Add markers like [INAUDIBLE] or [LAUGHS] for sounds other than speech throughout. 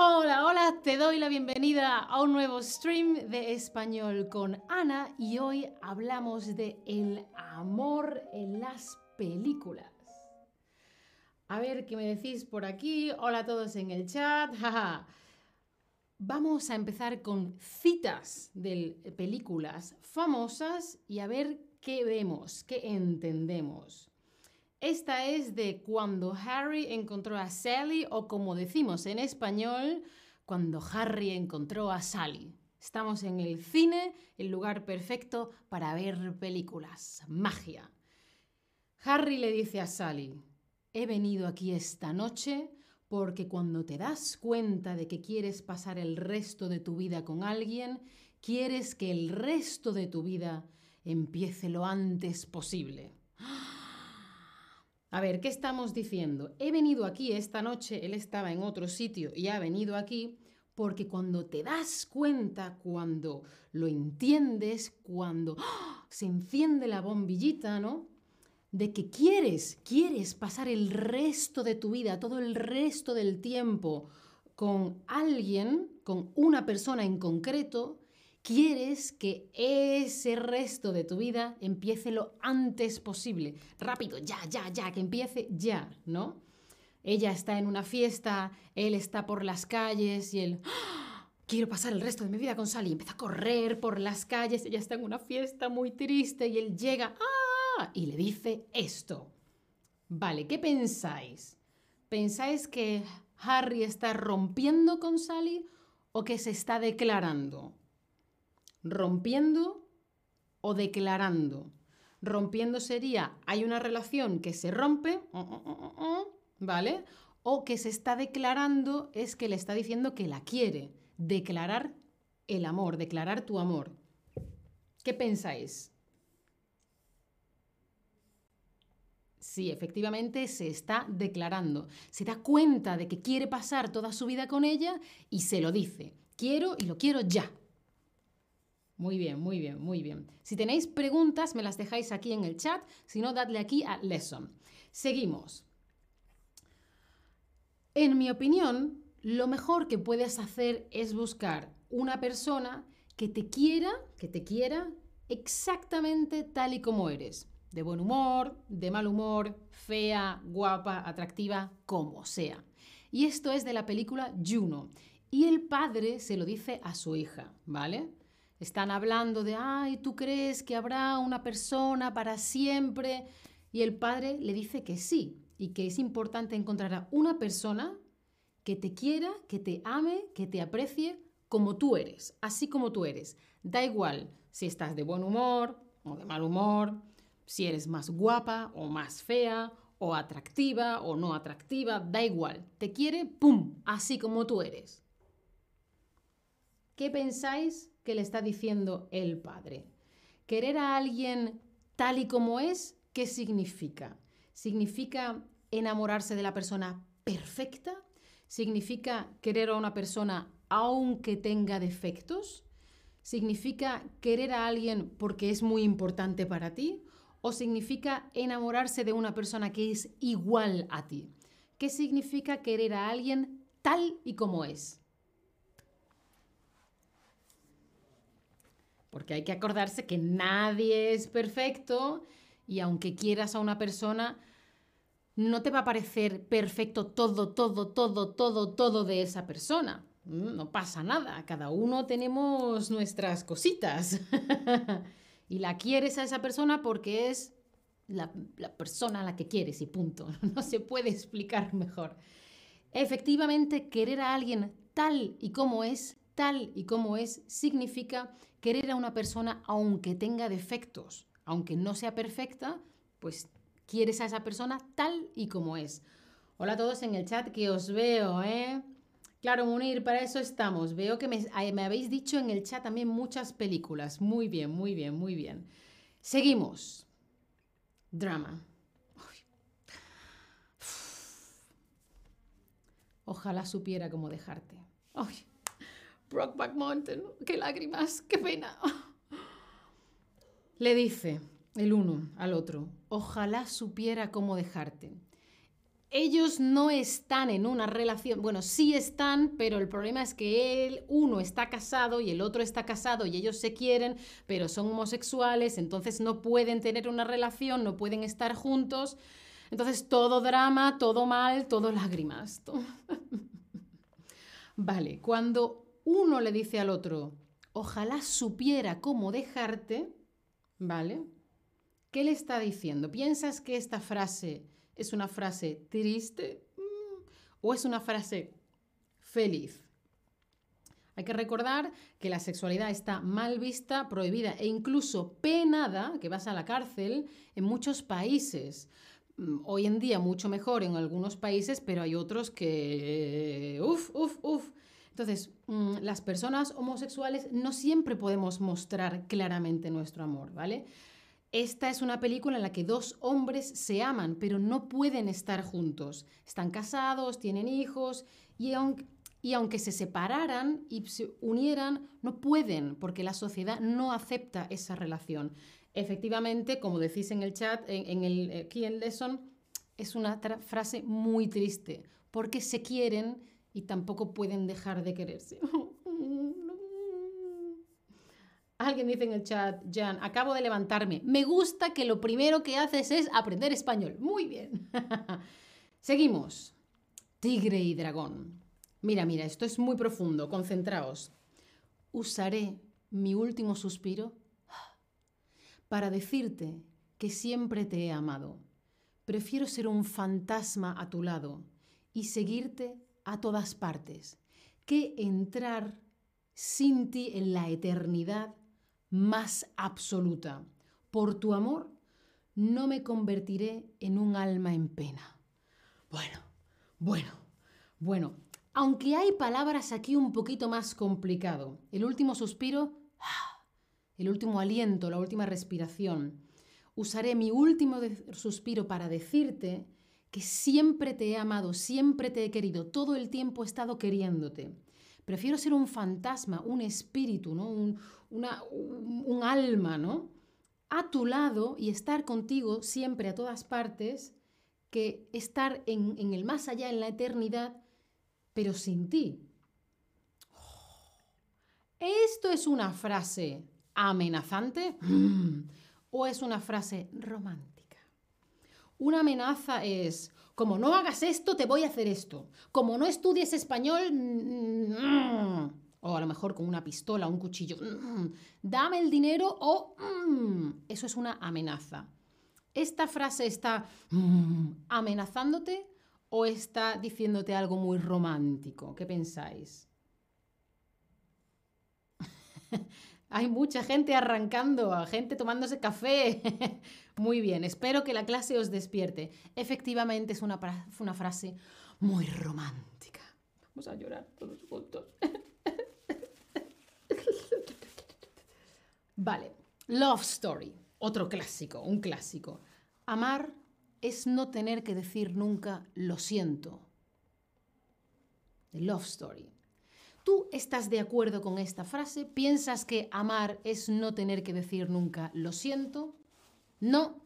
Hola, hola, te doy la bienvenida a un nuevo stream de español con Ana y hoy hablamos de el amor en las películas. A ver qué me decís por aquí. Hola a todos en el chat. [LAUGHS] Vamos a empezar con citas de películas famosas y a ver qué vemos, qué entendemos. Esta es de cuando Harry encontró a Sally o como decimos en español, cuando Harry encontró a Sally. Estamos en el cine, el lugar perfecto para ver películas. Magia. Harry le dice a Sally, he venido aquí esta noche porque cuando te das cuenta de que quieres pasar el resto de tu vida con alguien, quieres que el resto de tu vida empiece lo antes posible. A ver, ¿qué estamos diciendo? He venido aquí esta noche, él estaba en otro sitio y ha venido aquí porque cuando te das cuenta, cuando lo entiendes, cuando ¡ah! se enciende la bombillita, ¿no? De que quieres, quieres pasar el resto de tu vida, todo el resto del tiempo con alguien, con una persona en concreto, quieres que ese resto de tu vida empiece lo antes posible. Rápido, ya, ya, ya, que empiece ya, ¿no? Ella está en una fiesta, él está por las calles y él... ¡Ah! Quiero pasar el resto de mi vida con Sally. Empieza a correr por las calles, ella está en una fiesta muy triste y él llega ¡ah! y le dice esto. Vale, ¿qué pensáis? ¿Pensáis que Harry está rompiendo con Sally o que se está declarando? Rompiendo o declarando. Rompiendo sería, hay una relación que se rompe, mm, mm, mm, ¿vale? O que se está declarando es que le está diciendo que la quiere. Declarar el amor, declarar tu amor. ¿Qué pensáis? Sí, efectivamente se está declarando. Se da cuenta de que quiere pasar toda su vida con ella y se lo dice. Quiero y lo quiero ya. Muy bien, muy bien, muy bien. Si tenéis preguntas, me las dejáis aquí en el chat. Si no, dadle aquí a Lesson. Seguimos. En mi opinión, lo mejor que puedes hacer es buscar una persona que te quiera, que te quiera exactamente tal y como eres. De buen humor, de mal humor, fea, guapa, atractiva, como sea. Y esto es de la película Juno. Y el padre se lo dice a su hija, ¿vale? Están hablando de, ay, ¿tú crees que habrá una persona para siempre? Y el padre le dice que sí, y que es importante encontrar a una persona que te quiera, que te ame, que te aprecie como tú eres, así como tú eres. Da igual si estás de buen humor o de mal humor, si eres más guapa o más fea, o atractiva o no atractiva, da igual. Te quiere, ¡pum!, así como tú eres. ¿Qué pensáis le está diciendo el Padre. Querer a alguien tal y como es, ¿qué significa? ¿Significa enamorarse de la persona perfecta? ¿Significa querer a una persona aunque tenga defectos? ¿Significa querer a alguien porque es muy importante para ti? ¿O significa enamorarse de una persona que es igual a ti? ¿Qué significa querer a alguien tal y como es? Porque hay que acordarse que nadie es perfecto y aunque quieras a una persona, no te va a parecer perfecto todo, todo, todo, todo, todo de esa persona. Mm, no pasa nada, cada uno tenemos nuestras cositas. [LAUGHS] y la quieres a esa persona porque es la, la, persona a la que quieres y punto. [LAUGHS] No se puede explicar mejor. Efectivamente, querer a alguien tal y como es, tal y como es significa querer a una persona aunque tenga defectos, aunque no sea perfecta, pues quieres a esa persona tal y como es. Hola a todos en el chat que os veo, ¿eh? Claro, Munir, para eso estamos. Veo que me, me habéis dicho en el chat también muchas películas. Muy bien, muy bien, muy bien. Seguimos. Drama. Ojalá supiera cómo dejarte. Ay. Brockback Mountain, qué lágrimas, qué pena. Le dice el uno al otro, ojalá supiera cómo dejarte. Ellos no están en una relación, bueno, sí están, pero el problema es que él, uno está casado y el otro está casado y ellos se quieren, pero son homosexuales, entonces no pueden tener una relación, no pueden estar juntos. Entonces todo drama, todo mal, todo lágrimas. [LAUGHS] vale, cuando uno le dice al otro, ojalá supiera cómo dejarte, ¿vale? ¿Qué le está diciendo? ¿Piensas que esta frase es una frase triste mm, o es una frase feliz? Hay que recordar que la sexualidad está mal vista, prohibida e incluso penada, que vas a la cárcel, en muchos países. Mm, hoy en día mucho mejor en algunos países, pero hay otros que... Uf, uf, uf. Entonces, mm, las personas homosexuales no siempre podemos mostrar claramente nuestro amor, ¿vale? Esta es una película en la que dos hombres se aman, pero no pueden estar juntos. Están casados, tienen hijos, y aunque, se separaran y se unieran, no pueden, porque la sociedad no acepta esa relación. Efectivamente, como decís en el chat, en, el eh, aquí en Lesson, es una frase muy triste, porque se quieren y tampoco pueden dejar de quererse. [LAUGHS] Alguien dice en el chat, Jan, acabo de levantarme. Me gusta que lo primero que haces es aprender español. Muy bien. [LAUGHS] Seguimos. Tigre y dragón. Mira, mira, esto es muy profundo. Concentraos. Usaré mi último suspiro [GASPS] para decirte que siempre te he amado. Prefiero ser un fantasma a tu lado y seguirte a todas partes que entrar sin ti en la eternidad más absoluta. Por tu amor no me convertiré en un alma en pena. Bueno, bueno, bueno, aunque hay palabras aquí un poquito más complicado. El último suspiro, el último aliento, la última respiración. Usaré mi último suspiro para decirte que siempre te he amado, siempre te he querido, todo el tiempo he estado queriéndote. Prefiero ser un fantasma, un espíritu, ¿no? un, alma, ¿no? A tu lado y estar contigo siempre a todas partes, que estar en, en el más allá, en la eternidad, pero sin ti. ¿Esto es una frase amenazante o es una frase romántica? Una amenaza es, como no hagas esto, te voy a hacer esto. Como no estudies español, mm, o a lo mejor con una pistola, un cuchillo, mm, dame el dinero o mm, eso es una amenaza. ¿Esta frase está amenazándote o está diciéndote algo muy romántico? ¿Qué pensáis? [LAUGHS] Hay mucha gente arrancando, gente tomándose café. [LAUGHS] muy bien, espero que la clase os despierte. Efectivamente es una, frase muy romántica. Vamos a llorar todos juntos. [LAUGHS] vale, Love Story, otro clásico, un clásico. Amar es no tener que decir nunca lo siento. The Love Story. ¿Tú estás de acuerdo con esta frase? ¿Piensas que amar es no tener que decir nunca lo siento? No.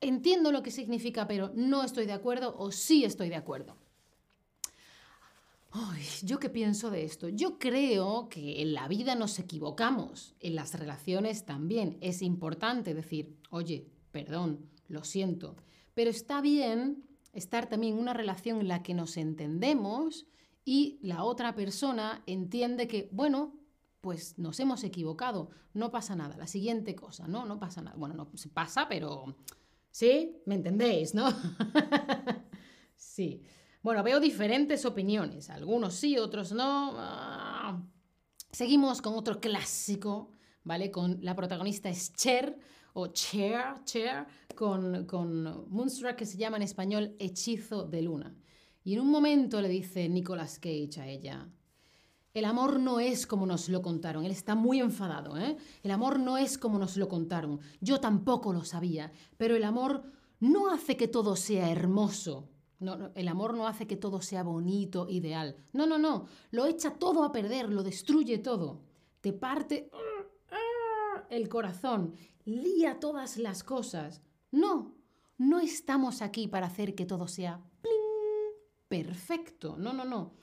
Entiendo lo que significa, pero no estoy de acuerdo o sí estoy de acuerdo. ¿Yo qué pienso de esto? Yo creo que en la vida nos equivocamos, en las relaciones también. Es importante decir, oye, perdón, lo siento. Pero está bien estar también en una relación en la que nos entendemos y la otra persona entiende que, bueno, pues nos hemos equivocado, no pasa nada. La siguiente cosa, ¿no? No pasa nada. Bueno, no pasa, pero sí, ¿me entendéis, no? [LAUGHS] sí. Bueno, veo diferentes opiniones, algunos sí, otros no. Ah. Seguimos con otro clásico, ¿vale? Con la protagonista es Cher, o Cher, Cher, con, con Moonstruck, que se llama en español Hechizo de Luna. Y en un momento le dice Nicolas Cage a ella, el amor no es como nos lo contaron. Él está muy enfadado, ¿eh? El amor no es como nos lo contaron. Yo tampoco lo sabía, pero el amor no hace que todo sea hermoso. No, el amor no hace que todo sea bonito, ideal. No, no, no. Lo echa todo a perder, lo destruye todo. Te parte el corazón, lía todas las cosas. No, no estamos aquí para hacer que todo sea perfecto. No, no, no.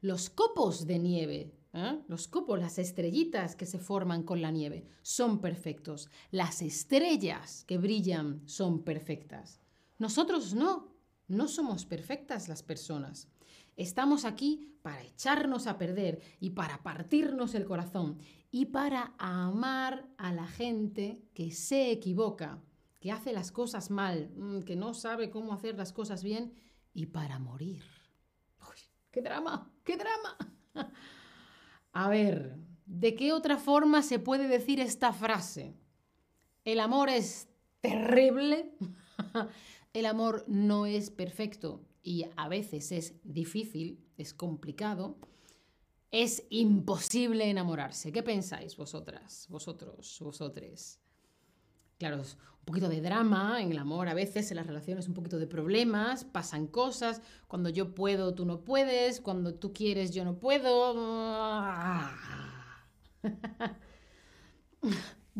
Los copos de nieve, ¿eh? los copos, las estrellitas que se forman con la nieve, son perfectos. Las estrellas que brillan son perfectas. Nosotros no. No somos perfectas las personas. Estamos aquí para echarnos a perder y para partirnos el corazón y para amar a la gente que se equivoca, que hace las cosas mal, mm, que no sabe cómo hacer las cosas bien y para morir. ¡Qué drama! ¡Qué drama! [LAUGHS] A ver, ¿de qué otra forma se puede decir esta frase? El amor es terrible. [LAUGHS] El amor no es perfecto y a veces es difícil, es complicado. Es imposible enamorarse. ¿Qué pensáis vosotras, vosotros, vosotres? Claro, un poquito de drama en el amor, a veces en las relaciones un poquito de problemas, pasan cosas, cuando yo puedo, tú no puedes, cuando tú quieres, yo no puedo. [LAUGHS]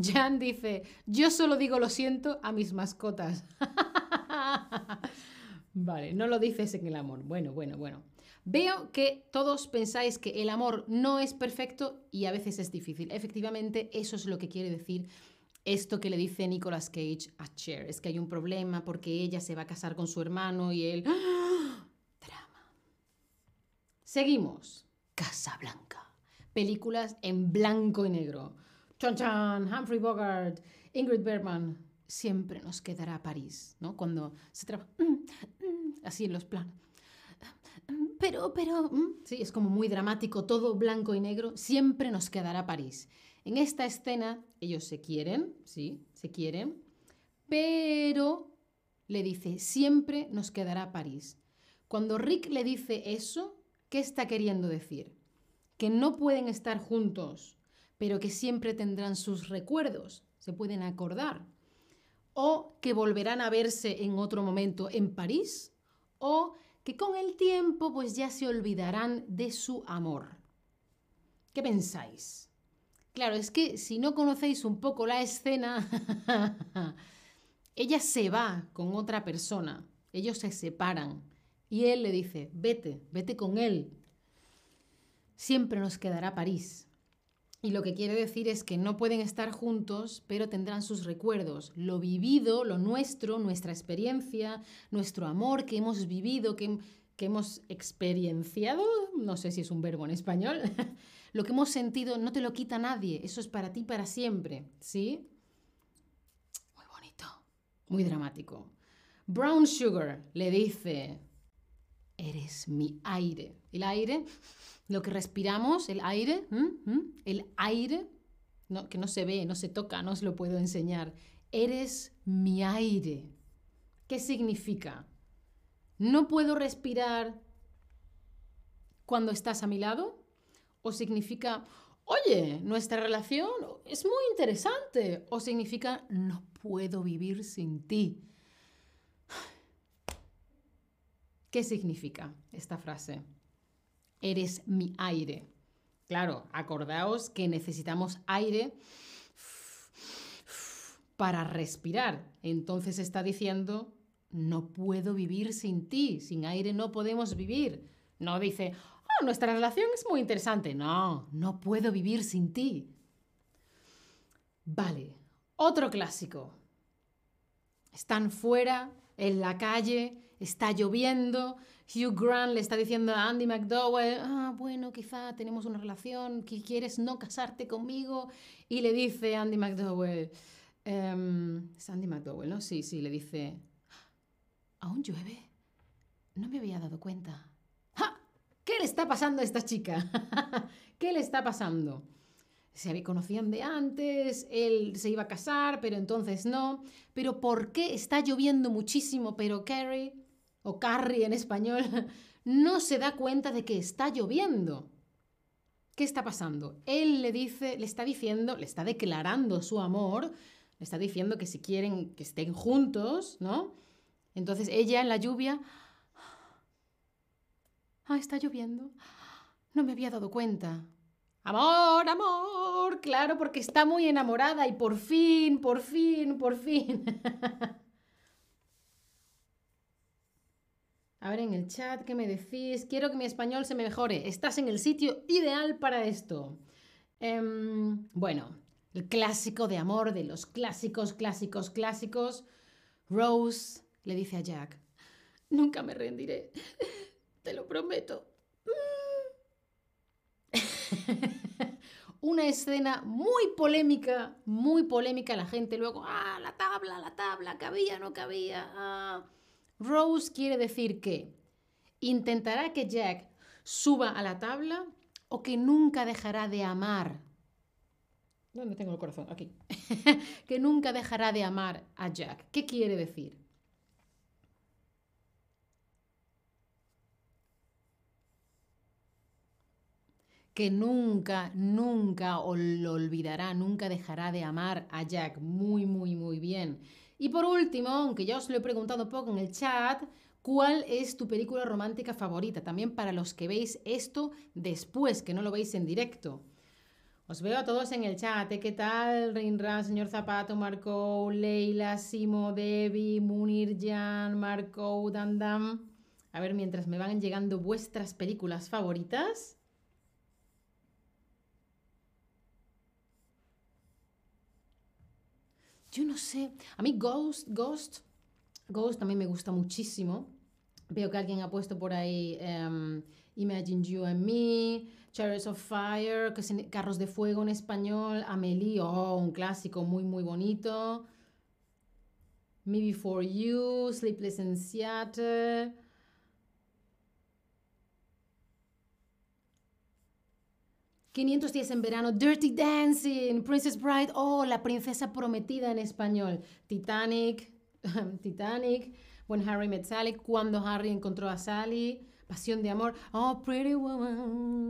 Jan dice, yo solo digo lo siento a mis mascotas. [LAUGHS] vale, no lo dices en el amor. Bueno, bueno, bueno. Veo que todos pensáis que el amor no es perfecto y a veces es difícil. Efectivamente, eso es lo que quiere decir esto que le dice Nicolas Cage a Cher. Es que hay un problema porque ella se va a casar con su hermano y él... ¡Ah! Drama. Seguimos. Casa Blanca. Películas en blanco y negro. Chan Chan, Humphrey Bogart, Ingrid Bergman. Siempre nos quedará París, ¿no? Cuando se trabaja mm, mm, así en los planos. Pero, pero, mm, sí, es como muy dramático, todo blanco y negro. Siempre nos quedará París. En esta escena ellos se quieren, sí, se quieren, pero le dice, siempre nos quedará París. Cuando Rick le dice eso, ¿qué está queriendo decir? Que no pueden estar juntos pero que siempre tendrán sus recuerdos, se pueden acordar, o que volverán a verse en otro momento en París, o que con el tiempo pues ya se olvidarán de su amor. ¿Qué pensáis? Claro, es que si no conocéis un poco la escena, [LAUGHS] ella se va con otra persona, ellos se separan y él le dice, vete, vete con él. Siempre nos quedará París. Y lo que quiere decir es que no pueden estar juntos, pero tendrán sus recuerdos, lo vivido, lo nuestro, nuestra experiencia, nuestro amor que hemos vivido, que, hemos experienciado, no sé si es un verbo en español, [LAUGHS] lo que hemos sentido no te lo quita nadie, eso es para ti para siempre, ¿sí? Muy bonito, muy dramático. Brown Sugar le dice, eres mi aire. El aire lo que respiramos, el aire, el aire, no, que no se ve, no se toca, no os lo puedo enseñar. Eres mi aire. ¿Qué significa? ¿No puedo respirar cuando estás a mi lado? ¿O significa, oye, nuestra relación es muy interesante? ¿O significa, no puedo vivir sin ti? ¿Qué significa esta frase? eres mi aire. Claro, acordaos que necesitamos aire para respirar. Entonces está diciendo, no puedo vivir sin ti, sin aire no podemos vivir. No dice, oh, nuestra relación es muy interesante. No, no puedo vivir sin ti. Vale, otro clásico. Están fuera, en la calle, está lloviendo, Hugh Grant le está diciendo a Andy McDowell, ah, bueno, quizá tenemos una relación, que quieres no casarte conmigo. Y le dice Andy McDowell, em, es Andy McDowell, ¿no? Sí, sí, le dice, ¿aún llueve? No me había dado cuenta. ¡Ja! ¿Qué le está pasando a esta chica? [LAUGHS] ¿Qué le está pasando? Se conocían de antes, él se iba a casar, pero entonces no. Pero ¿por qué está lloviendo muchísimo, pero Carrie o Carrie en español, [LAUGHS] no se da cuenta de que está lloviendo. ¿Qué está pasando? Él le dice, le está diciendo, le está declarando su amor, le está diciendo que si quieren que estén juntos, ¿no? Entonces ella en la lluvia Ah, está lloviendo. No me había dado cuenta. Amor, amor, claro, porque está muy enamorada y por fin, por fin, por fin. [LAUGHS] A ver en el chat, ¿qué me decís? Quiero que mi español se me mejore. Estás en el sitio ideal para esto. Em, bueno, el clásico de amor de los clásicos, clásicos, clásicos. Rose le dice a Jack, nunca me rendiré, te lo prometo. [LAUGHS] Una escena muy polémica, muy polémica. La gente luego, ah, la tabla, la tabla, cabía, no cabía. Ah. Rose quiere decir que intentará que Jack suba a la tabla o que nunca dejará de amar. ¿Dónde tengo el corazón? Aquí. [LAUGHS] que nunca dejará de amar a Jack. ¿Qué quiere decir? Que nunca, nunca lo olvidará, nunca dejará de amar a Jack. Muy, muy, muy bien. Y por último, aunque ya os lo he preguntado poco en el chat, ¿cuál es tu película romántica favorita? También para los que veis esto después, que no lo veis en directo. Os veo a todos en el chat. ¿eh? ¿Qué tal? Reinra, señor Zapato, Marco, Leila, Simo, Debbie, Munir, Jan, Marco, Dandam. A ver, mientras me van llegando vuestras películas favoritas. Yo no sé. A mí Ghost, Ghost, Ghost también me gusta muchísimo. Veo que alguien ha puesto por ahí em, Imagine You and Me, Chariots of Fire, Carros de Fuego en español, Amelie, oh, un clásico muy, muy bonito. Me Before You, Sleepless in Seattle. 510 en verano, Dirty Dancing, Princess Bride, oh, la princesa prometida en español, Titanic, [LAUGHS] Titanic, When Harry Met Sally, cuando Harry encontró a Sally, Pasión de Amor, oh, Pretty Woman.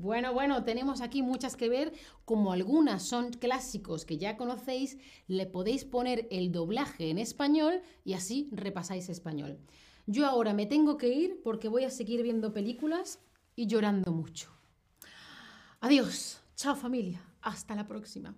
Bueno, bueno, tenemos aquí muchas que ver, como algunas son clásicos que ya conocéis, le podéis poner el doblaje en español y así repasáis español. Yo ahora me tengo que ir porque voy a seguir viendo películas y llorando mucho. Adiós. Chao familia. Hasta la próxima.